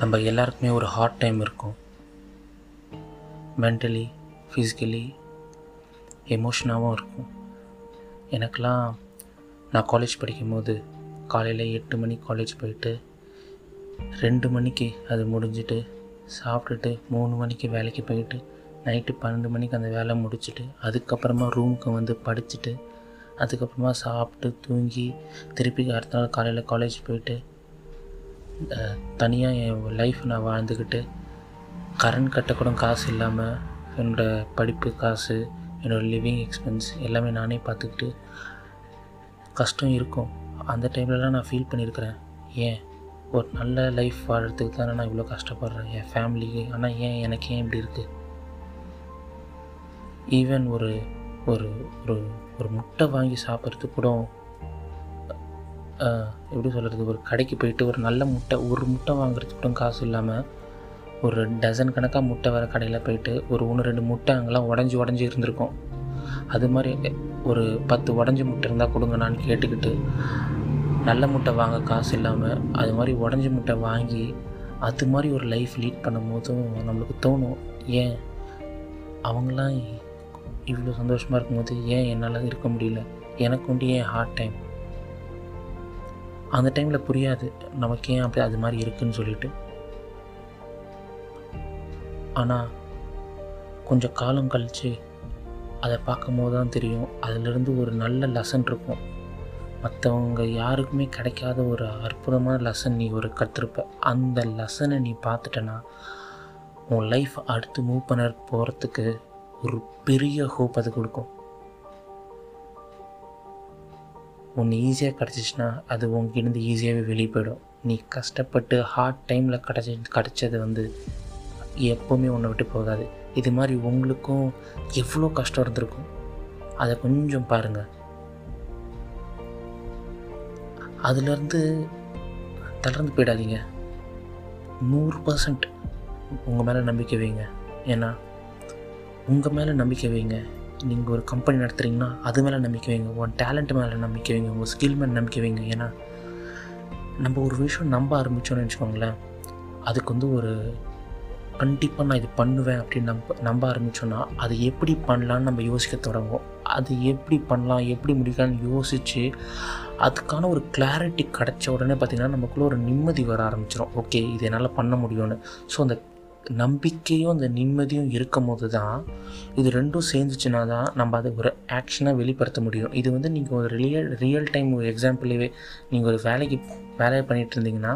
நம்ம எல்லாருக்குமே ஒரு ஹார்ட் டைம் இருக்கும். மென்டலி ஃபிசிக்கலி எமோஷனாகவும் இருக்கும். எனக்கெலாம் நான் காலேஜ் படிக்கும்போது காலையில் எட்டு மணி காலேஜ் போயிட்டு ரெண்டு மணிக்கு அது முடிஞ்சிட்டு சாப்பிட்டுட்டு மூணு மணிக்கு வேலைக்கு போயிட்டு நைட்டு பன்னெண்டு மணிக்கு அந்த வேலை முடிச்சுட்டு அதுக்கப்புறமா ரூமுக்கு வந்து படிச்சுட்டு அதுக்கப்புறமா சாப்பிட்டு தூங்கி திருப்பி அடுத்த நாள் காலையில் காலேஜ் போயிட்டு தனியாக என் லைஃப் நான் வாழ்ந்துக்கிட்டு கரண்ட் கட்டக்கூட காசு இல்லாமல் என்னோடய படிப்பு காசு என்னோடய லிவிங் எக்ஸ்பென்ஸ் எல்லாமே நானே பார்த்துக்கிட்டு கஷ்டம் இருக்கும். அந்த டைம்லலாம் நான் ஃபீல் பண்ணியிருக்கிறேன். ஏன்? ஒரு நல்ல லைஃப் வாழ்கிறதுக்கு தானே நான் இவ்வளோ கஷ்டப்படுறேன். என் ஃபேமிலிக்கு ஆனால் ஏன் எனக்கு ஏன் இப்படி இருக்குது ஈவன் ஒரு ஒரு ஒரு ஒரு முட்டை வாங்கி சாப்பிட்றதுக்கு கூட எப்படி சொல்கிறது ஒரு கடைக்கு போயிட்டு ஒரு நல்ல முட்டை ஒரு முட்டை வாங்குறதுக்கு கூட காசு இல்லாமல் ஒரு டசன் கணக்காக முட்டை வர கடையில் போயிட்டு ஒரு ஒன்று ரெண்டு முட்டை அங்கெல்லாம் உடஞ்சி உடஞ்சி இருந்திருக்கும். அது மாதிரி ஒரு பத்து உடஞ்சி முட்டை இருந்தால் கொடுங்க நான் கேட்டுக்கிட்டு நல்ல முட்டை வாங்க காசு இல்லாமல் அது மாதிரி உடஞ்சி முட்டை வாங்கி அது மாதிரி ஒரு லைஃப் லீட் பண்ணும் போதும் நம்மளுக்கு தோணும் ஏன் அவங்களாம் இவ்வளோ சந்தோஷமாக இருக்கும்போது ஏன் என்னால் இருக்க முடியல? எனக்கு வந்து ஏன் ஹார்ட் டைம் அந்த டைமில் புரியாது. நமக்கு ஏன் அப்படி அது மாதிரி இருக்குன்னு சொல்லிட்டு. ஆனால் கொஞ்சம் காலம் கழித்து அதை பார்க்கும்போது தான் தெரியும். அதிலிருந்து ஒரு நல்ல லெசன் இருக்கும். மற்றவங்க யாருக்குமே கிடைக்காத ஒரு அற்புதமான லெசன் நீ ஒரு கற்றுருப்ப அந்த லெசனை நீ பார்த்துட்டனா உன் லைஃப் அடுத்து மூவ் பண்ண போகிறதுக்கு ஒரு பெரிய ஹோப் அது கொடுக்கும். ஒன்று ஈஸியாக கிடச்சிச்சின்னா அது உங்ககிட்ட ஈஸியாகவே வெளியே போயிடும். நீ கஷ்டப்பட்டு ஹார்ட் டைமில் கிடச்சி கிடச்சது வந்து எப்போவுமே உன்னை விட்டு போகாது. இது மாதிரி உங்களுக்கும் எவ்வளோ கஷ்டம் இருந்திருக்கும்? அதை கொஞ்சம் பாருங்கள் அதுலேருந்து தளர்ந்து போயிடாதீங்க. நூறு பர்சன்ட் உங்கள் மேலே நம்பிக்கை வைங்க. ஏன்னா உங்கள் மேலே நம்பிக்கை வைங்க. நீங்கள் ஒரு கம்பெனி நடத்துகிறீங்கன்னா அது மேலே நம்பிக்கை வைங்க. உன் டேலண்ட் மேலே நம்பிக்கை வைங்க. உங்கள் ஸ்கில் மேலே நம்பிக்கை வைங்க. ஏன்னா நம்ம ஒரு விஷயம் நம்ப ஆரம்பித்தோன்னு வச்சுக்கோங்களேன் அதுக்கு வந்து ஒரு கண்டிப்பாக நான் இது பண்ணுவேன் அப்படின்னு நம்ப நம்ப ஆரம்பித்தோன்னா அது எப்படி பண்ணலான்னு நம்ம யோசிக்க தொடங்குவோம். அது எப்படி பண்ணலாம் எப்படி முடிக்கலாம்னு யோசித்து அதுக்கான ஒரு கிளாரிட்டி கிடச்ச உடனே பார்த்திங்கன்னா நமக்குள்ளே ஒரு நிம்மதி வர ஆரம்பிச்சிடும் ஓகே இது என்னால் பண்ண முடியும்னு. ஸோ அந்த நம்பிக்கையும் அந்த நிம்மதியும் இருக்கும் போது தான் இது ரெண்டும் சேர்ந்துச்சுன்னா தான் நம்ம அதை ஒரு ஆக்ஷனாக வெளிப்படுத்த முடியும். இது வந்து நீங்கள் ஒரு ரியல் ரியல் டைம் ஒரு எக்ஸாம்பிளாகவே நீங்கள் ஒரு வேலைக்கு வேலையை பண்ணிகிட்டு இருந்தீங்கன்னா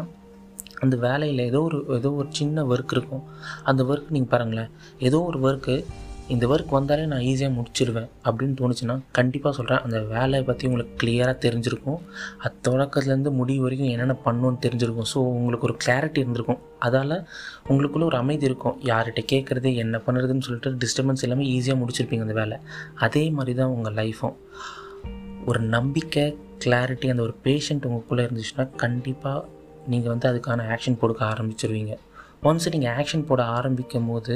அந்த வேலையில் ஏதோ ஒரு ஏதோ ஒரு சின்ன ஒர்க் இருக்கும். அந்த ஒர்க் நீங்கள் பாருங்களேன் ஏதோ ஒரு ஒர்க்கு இந்த ஒர்க் வந்தாலே நான் ஈஸியாக முடிச்சிடுவேன் அப்படின்னு தோணுச்சுன்னா கண்டிப்பாக சொல்கிறேன் அந்த வேலையை பற்றி உங்களுக்கு கிளியராக தெரிஞ்சிருக்கும். அது தொடக்கத்துலேருந்து முடிவு வரைக்கும் என்னென்ன பண்ணணும்னு தெரிஞ்சிருக்கும். ஸோ உங்களுக்கு ஒரு கிளாரிட்டி இருந்திருக்கும். அதால் உங்களுக்குள்ள ஒரு அமைதி இருக்கும். யார்கிட்ட கேட்குறது என்ன பண்ணுறதுன்னு சொல்லிட்டு டிஸ்டர்பன்ஸ் எல்லாமே ஈஸியாக முடிச்சிருப்பீங்க அந்த வேலை. அதே மாதிரி தான் உங்கள் லைஃப்பும் ஒரு நம்பிக்கை கிளாரிட்டி அந்த ஒரு பேஷண்ட் உங்களுக்குள்ளே இருந்துச்சுன்னா கண்டிப்பாக நீங்கள் வந்து அதுக்கான ஆக்ஷன் போடுக்க ஆரம்பிச்சிருவீங்க. ஒன்ஸ் நீங்கள் ஆக்ஷன் போட ஆரம்பிக்கும் போது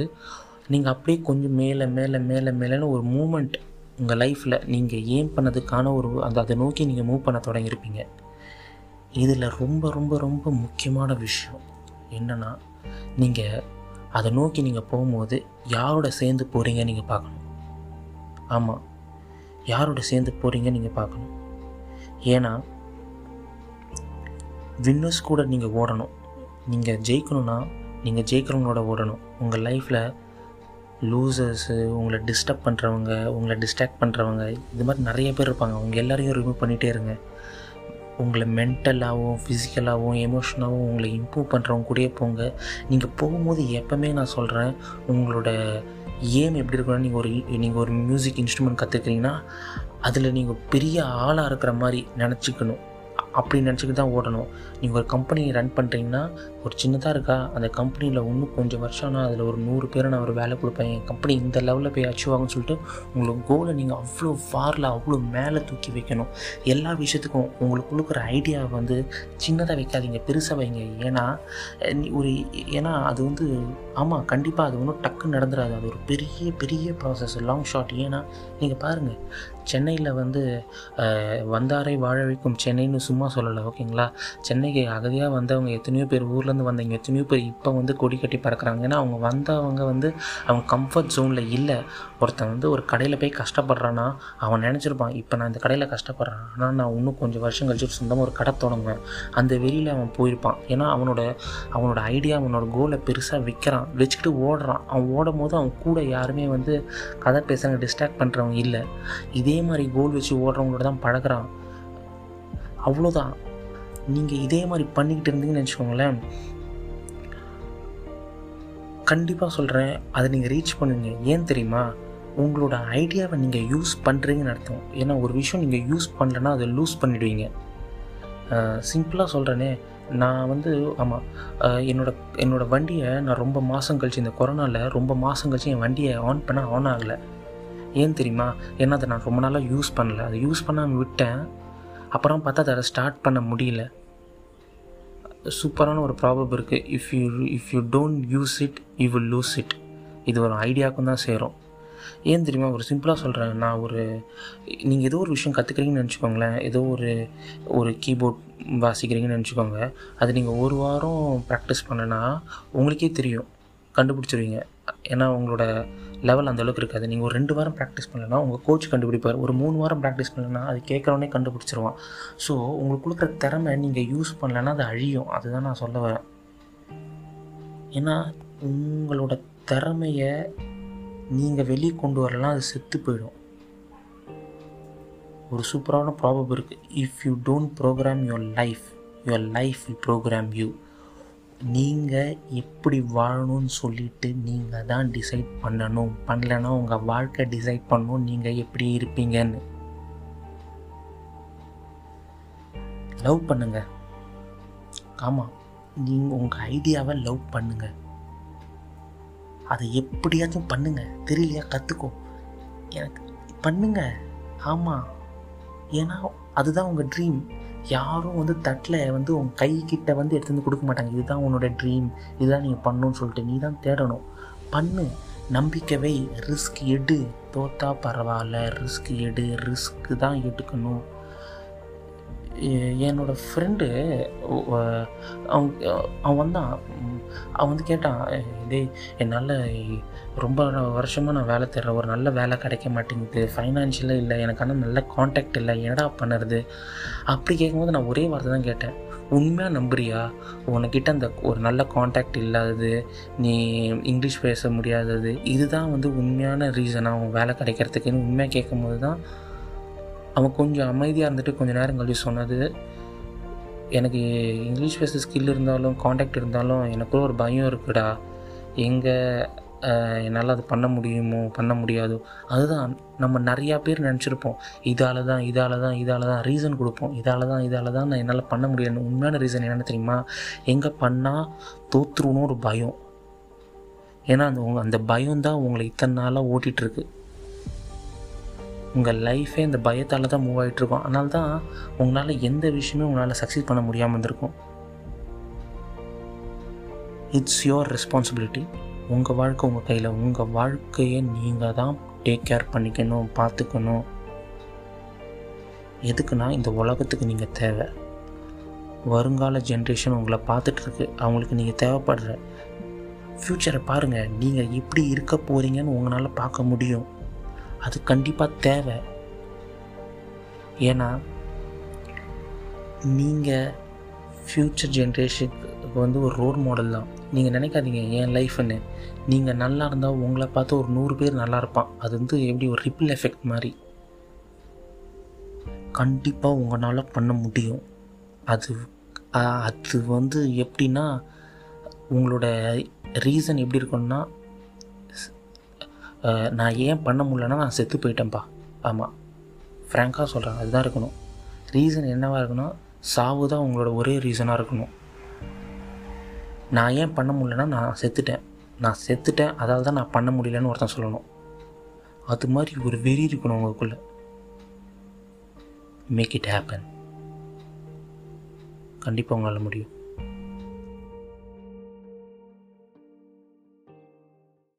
நீங்கள் அப்படியே கொஞ்சம் மேலே மேலே மேலே மேலேன்னு ஒரு மூமெண்ட் உங்கள் லைஃப்பில் நீங்கள் ஏம் பண்ணதுக்கான ஒரு அந்த அதை நோக்கி நீங்கள் மூவ் பண்ண தொடங்கியிருப்பீங்க. இதில் ரொம்ப ரொம்ப ரொம்ப முக்கியமான விஷயம் என்னென்னா நீங்கள் அதை நோக்கி நீங்கள் போகும்போது யாரோட சேர்ந்து போகிறீங்க நீங்கள் பார்க்கணும். ஆமாம் யாரோட சேர்ந்து போகிறீங்க நீங்கள் பார்க்கணும். ஏன்னா வின்னர்ஸ் கூட நீங்கள் ஓடணும். நீங்கள் ஜெயிக்கணும்னா நீங்கள் ஜெயிக்கிறவங்களோட ஓடணும். உங்கள் லைஃப்பில் லூசர்ஸு உங்களை டிஸ்டர்ப் பண்ணுறவங்க உங்களை டிஸ்ட்ராக்ட் பண்ணுறவங்க இது மாதிரி நிறைய பேர் இருப்பாங்க. அவங்க எல்லாரையும் ரிமூவ் பண்ணிகிட்டே இருங்க. உங்களை மென்டலாகவும் ஃபிசிக்கலாகவும் எமோஷனாகவும் உங்களை இம்ப்ரூவ் பண்ணுறவங்க கூடயே போங்க. நீங்கள் போகும்போது எப்போவுமே நான் சொல்கிறேன் உங்களோட ஏம் எப்படி இருக்கணும்னா நீங்கள் ஒரு நீங்கள் ஒரு மியூசிக் இன்ஸ்ட்ருமெண்ட் கற்றுக்கிறீங்கன்னா அதில் நீங்கள் பெரிய ஆளாக இருக்கிற மாதிரி நினச்சிக்கணும். அப்படி நினச்சிக்கிட்டு தான் ஓடணும். நீங்கள் ஒரு கம்பெனி ரன் பண்ணுறீங்கன்னா ஒரு சின்னதாக இருக்கா? அந்த கம்பெனியில் இன்னும் கொஞ்சம் வருஷம்னா அதில் ஒரு நூறு பேரை நான் ஒரு வேலை கொடுப்பேன் என் கம்பெனி இந்த லெவலில் போய் அச்சீவ் ஆகும்னு சொல்லிட்டு உங்களுக்கு கோலை நீங்கள் அவ்வளோ ஃபாரில் அவ்வளோ மேலே தூக்கி வைக்கணும். எல்லா விஷயத்துக்கும் உங்களுக்கு கொடுக்குற ஐடியாவை வந்து சின்னதாக வைக்காதீங்க பெருசாக வைங்க. ஏன்னா ஒரு ஏன்னா அது வந்து ஆமாம் கண்டிப்பாக அது ஒன்றும் டக்குன்னு நடந்துடாது அது ஒரு பெரிய பெரிய ப்ராசஸ் லாங் ஷாட் ஏன்னா நீங்கள் பாருங்கள் சென்னையில் வந்து வந்தாரை வாழ வைக்கும் சென்னைன்னு சும்மா சொல்லலை ஓகேங்களா சென்னைக்கு அகதியாக வந்தவங்க எத்தனையோ பேர் ஊரில் ஊர்லேருந்து வந்தவங்க எத்தனையோ பேர் இப்போ வந்து கொடி கட்டி பறக்கிறாங்க. ஏன்னா அவங்க வந்தவங்க வந்து அவங்க கம்ஃபர்ட் ஜோனில் இல்லை. ஒருத்தன் வந்து ஒரு கடையில் போய் கஷ்டப்படுறான்னா அவன் நினச்சிருப்பான் இப்போ நான் இந்த கடையில் கஷ்டப்படுறேன். ஆனால் நான் இன்னும் கொஞ்சம் வருஷம் கழிச்சு சொந்தமாக ஒரு கடை தொடங்குவேன். அந்த வெளியில் அவன் போயிருப்பான். ஏன்னா அவனோட அவனோட ஐடியா அவனோட கோலை பெருசாக விற்கிறான் வச்சுக்கிட்டு ஓடுறான். அவன் ஓடும் போது அவன் கூட யாருமே வந்து கதை பேசுகிறாங்க டிஸ்ட்ராக்ட் பண்ணுறவங்க இல்லை. இதே மாதிரி கோல் வச்சு ஓடுறவங்களோட தான் பழகுறான். அவ்வளோதான் நீங்கள் இதே மாதிரி பண்ணிக்கிட்டு இருந்தீங்கன்னு வச்சுக்கோங்களேன் கண்டிப்பாக சொல்கிறேன் அதை நீங்கள் ரீச் பண்ணுங்க. ஏன் தெரியுமா? உங்களோட ஐடியாவை நீங்கள் யூஸ் பண்ணுறீங்கன்னு அர்த்தம். ஏன்னா ஒரு விஷயம் நீங்கள் யூஸ் பண்ணலன்னா அதை லூஸ் பண்ணிடுவீங்க. சிம்பிளாக சொல்கிறேனே நான் வந்து ஆமாம் என்னோட என்னோடய வண்டியை நான் ரொம்ப மாதம் கழிச்சு இந்த கொரோனாவில் ரொம்ப மாதம் கழிச்சு என் வண்டியை ஆன் பண்ண ஆன் ஆகலை. ஏன் தெரியுமா? ஏன்னா அதை நான் ரொம்ப நாளாக யூஸ் பண்ணல. அதை யூஸ் பண்ணாமல் விட்டேன். அப்புறம் பார்த்தா அதை ஸ்டார்ட் பண்ண முடியல. சூப்பரான ஒரு ப்ராப்ளம் இருக்குது if you if you don't use it you will lose it இது ஒரு ஐடியாவுக்கும் தான் சேரும். ஏன் தெரியுமா? ஒரு சிம்பிளாக சொல்கிறேன் நான் ஒரு நீங்கள் ஏதோ ஒரு விஷயம் கற்றுக்கிறீங்கன்னு நினச்சிக்கோங்களேன். ஏதோ ஒரு ஒரு கீபோர்ட் வாசிக்கிறீங்கன்னு நினச்சிக்கோங்க. அது நீங்கள் ஒரு வாரம் ப்ராக்டிஸ் பண்ணனா உங்களுக்கே தெரியும். கண்டுபிடிச்சிருவீங்க. ஏன்னா உங்களோட லெவல் அந்த அளவுக்கு இருக்காது. நீங்கள் ஒரு ரெண்டு வாரம் ப்ராக்டிஸ் பண்ணலன்னா உங்கள் கோச் கண்டுபிடிப்பார். ஒரு மூணு வாரம் ப்ராக்டிஸ் பண்ணலன்னா அது கேட்குறவனே கண்டுபிடிச்சிருவான். ஸோ உங்களுக்கு கொடுக்குற திறமை நீங்கள் யூஸ் பண்ணலன்னா அது அழியும். அதுதான் நான் சொல்ல வரேன். ஏன்னா உங்களோட திறமையை நீங்கள் வெளியே கொண்டு வரலாம் அது செத்து போயிடும். ஒரு சூப்பரான ப்ராபப் இருக்குது if you don't program your life your life will program you நீங்கள் எப்படி வாழணும்னு சொல்லிட்டு நீங்கள் தான் டிசைட் பண்ணணும். பண்ணலைன்னா உங்கள் வாழ்க்கை டிசைட் பண்ணணும் நீங்கள் எப்படி இருப்பீங்கன்னு. லவ் பண்ணுங்க. ஆமாம் நீங்கள் உங்கள் ஐடியாவை லவ் பண்ணுங்க. அதை எப்படியாச்சும் பண்ணுங்க. தெரியலையா? கற்றுக்கோ எனக்கு பண்ணுங்க. ஆமாம் ஏன்னா அதுதான் உங்கள் ட்ரீம் யாரும் வந்து தட்டில் வந்து உன் கை வந்து எடுத்து வந்து கொடுக்க மாட்டாங்க. இதுதான் உன்னோட ட்ரீம் இதுதான் நீங்கள் பண்ணணும்னு சொல்லிட்டு நீ தான் தேடணும். பண்ணு. நம்பிக்கை ரிஸ்க் எடு. தோத்தா பரவாயில்ல. ரிஸ்க் எடு. ரிஸ்க்கு தான் எடுக்கணும். என்னோடய என்னோட ஃப்ரெண்டு அவன் அவன் வந்தான். அவன் வந்து கேட்டான் இதே என்னால் ரொம்ப வருஷமாக நான் வேலை தேடுறேன் ஒரு நல்ல வேலை கிடைக்க மாட்டேங்குது. ஃபைனான்ஷியலாக இல்லை எனக்கு ஆனால் நல்ல காண்டாக்ட் இல்லை. என்னடா பண்ணுறது? அப்படி கேட்கும்போது நான் ஒரே வார்த்தை தான் கேட்டேன். உண்மையாக நம்புறியா? உனக்கிட்ட அந்த ஒரு நல்ல காண்டாக்ட் இல்லாதது நீ இங்கிலீஷ் பேச முடியாதது இதுதான் வந்து உண்மையான ரீசனாக அவன் வேலை கிடைக்கிறதுக்குன்னு. உண்மையாக கேட்கும்போது தான் அவன் கொஞ்சம் அமைதியாக இருந்துட்டு கொஞ்சம் நேரம் கழிச்சு சொன்னது எனக்கு இங்கிலீஷ் பேச ஸ்கில் இருந்தாலும் காண்டாக்ட் இருந்தாலும் எனக்குள்ள ஒரு பயம் இருக்குடா. எங்கே என்னால் அது பண்ண முடியுமோ பண்ண முடியாதோ? அதுதான் நம்ம நிறையா பேர் நினச்சிருப்போம். இதால் தான் இதால் தான் இதால் தான் ரீசன் கொடுப்போம். இதால் தான் இதால் தான் நான் என்னால் பண்ண முடியாது உண்மையான ரீசன் என்னென்னு தெரியுமா? எங்கே பண்ணால் தோற்றுருன்னு ஒரு பயம். ஏன்னா அந்த அந்த பயம் தான் உங்களை இத்தனை நாளாக ஓட்டிகிட்ருக்கு உங்கள் லைஃபே இந்த பயத்தால் தான் மூவ் ஆகிட்டுருக்கும் அதனால தான் உங்களால் எந்த விஷயமே உங்களால் சக்ஸீட் பண்ண முடியாமல் இருந்திருக்கும். இட்ஸ் யுவர் ரெஸ்பான்சிபிலிட்டி உங்கள் வாழ்க்கை உங்கள் கையில். உங்கள் வாழ்க்கையை நீங்கள் தான் டேக் கேர் பண்ணிக்கணும் பார்த்துக்கணும். எதுக்குன்னா இந்த உலகத்துக்கு நீங்கள் தேவை. வருங்கால ஜென்ரேஷன் உங்களை பார்த்துட்ருக்கு. அவங்களுக்கு நீங்கள் தேவைப்படுற ஃப்யூச்சரை பாருங்கள் நீங்கள் எப்படி இருக்க போகிறீங்கன்னு உங்களால் பார்க்க முடியும். அது கண்டிப்பாக தேவை. ஏன்னா நீங்கள் ஃப்யூச்சர் ஜென்ரேஷனுக்கு வந்து ஒரு ரோல் மாடல் தான். நீங்கள் நினைக்காதீங்க என் லைஃப்னு நீங்கள் நல்லா இருந்தால் உங்களை பார்த்து ஒரு நூறு பேர் நல்லா இருப்பான். அது வந்து எப்படி ஒரு ரிப்பிள் எஃபெக்ட் மாதிரி. கண்டிப்பாக உங்களால் பண்ண முடியும். அது அது வந்து எப்படின்னா உங்களோட ரீசன் எப்படி இருக்கும்னா நான் ஏன் பண்ண முடியலன்னா நான் செத்து போயிட்டேன்ப்பா. ஆமாம் ஃப்ராங்காக சொல்கிறேன் அதுதான் இருக்கணும். ரீசன் என்னவாக இருக்கணும்? சாவு தான் உங்களோட ஒரே ரீசனாக இருக்கணும். நான் ஏன் பண்ண முடியலன்னா நான் செத்துட்டேன். நான் செத்துட்டேன் அதால் தான் நான் பண்ண முடியலன்னு ஒருத்தன் சொல்லணும். அது மாதிரி ஒரு வெறி இருக்கணும் உங்களுக்குள்ள. மேக் இட் ஹேப்பன் கண்டிப்பாக உங்களால் முடியும்.